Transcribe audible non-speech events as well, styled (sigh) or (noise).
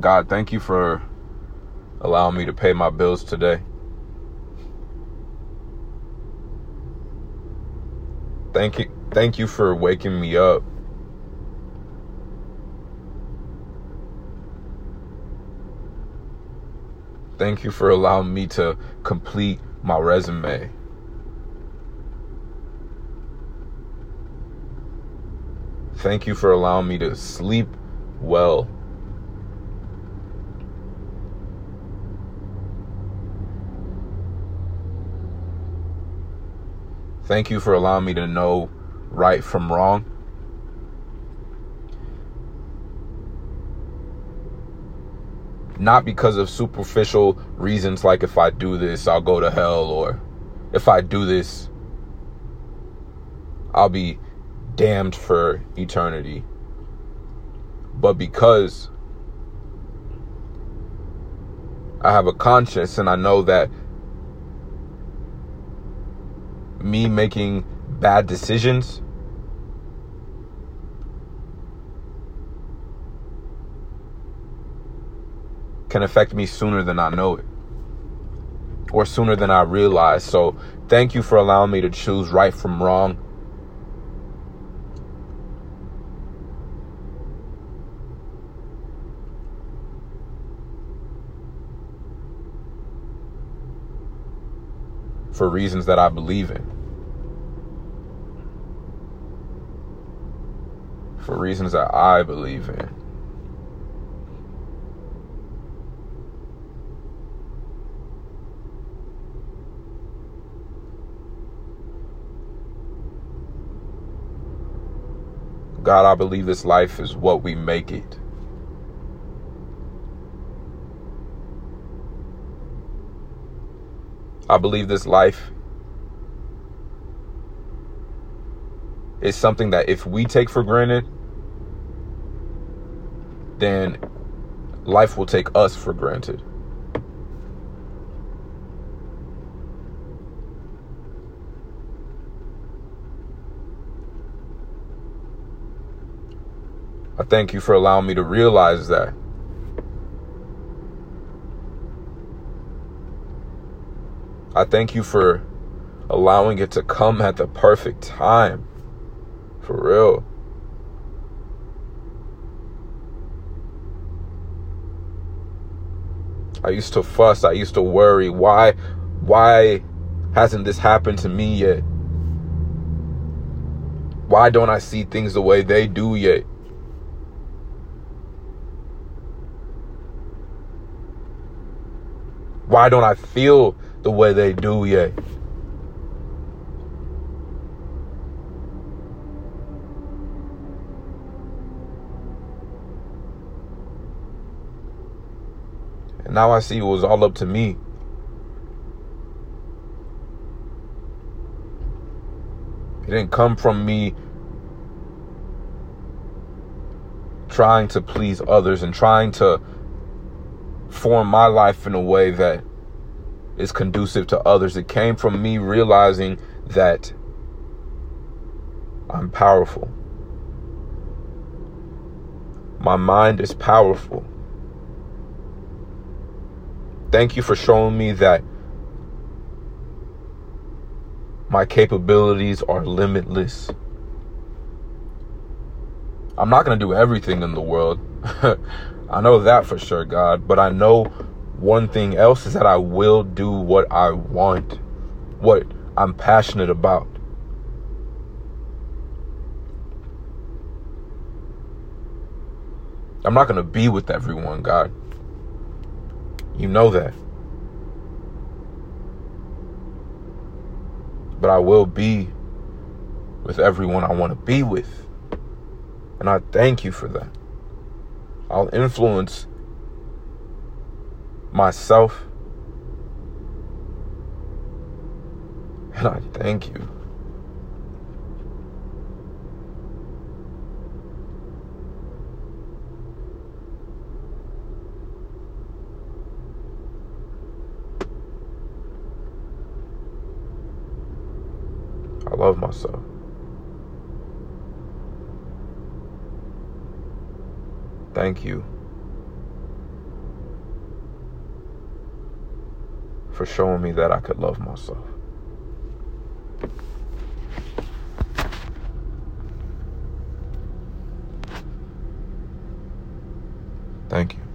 God, thank you for allowing me to pay my bills today. Thank you thank you for waking me up. Thank you for allowing me to complete my resume. Thank you for allowing me to sleep well. Thank you for allowing me to know right from wrong. Not because of superficial reasons like if I do this, I'll go to hell, or if I do this, I'll be damned for eternity. But because I have a conscience and I know that me making bad decisions can affect me sooner than I know it or sooner than I realize. So, thank you for allowing me to choose right from wrong. For reasons that I believe in. For reasons that I believe in. God, I believe this life is what we make it. I believe this life is something that if we take for granted, then life will take us for granted. I thank you for allowing me to realize that. I thank you for allowing it to come at the perfect time. For real. I used to fuss, I used to worry, why why hasn't this happened to me yet? Why don't I see things the way they do yet? Why don't I feel the way they do yet? And now I see it was all up to me. It didn't come from me trying to please others and trying to form my life in a way that is conducive to others. It came from me realizing that I'm powerful. My mind is powerful. Thank you for showing me that my capabilities are limitless. I'm not going to do everything in the world. (laughs) I know that for sure, God. But I know one thing else is that I will do what I want, what I'm passionate about. I'm not going to be with everyone, God. You know that. But I will be with everyone I want to be with. And I thank you for that. I'll influence myself. And I thank you. I love myself. Thank you for showing me that I could love myself. Thank you.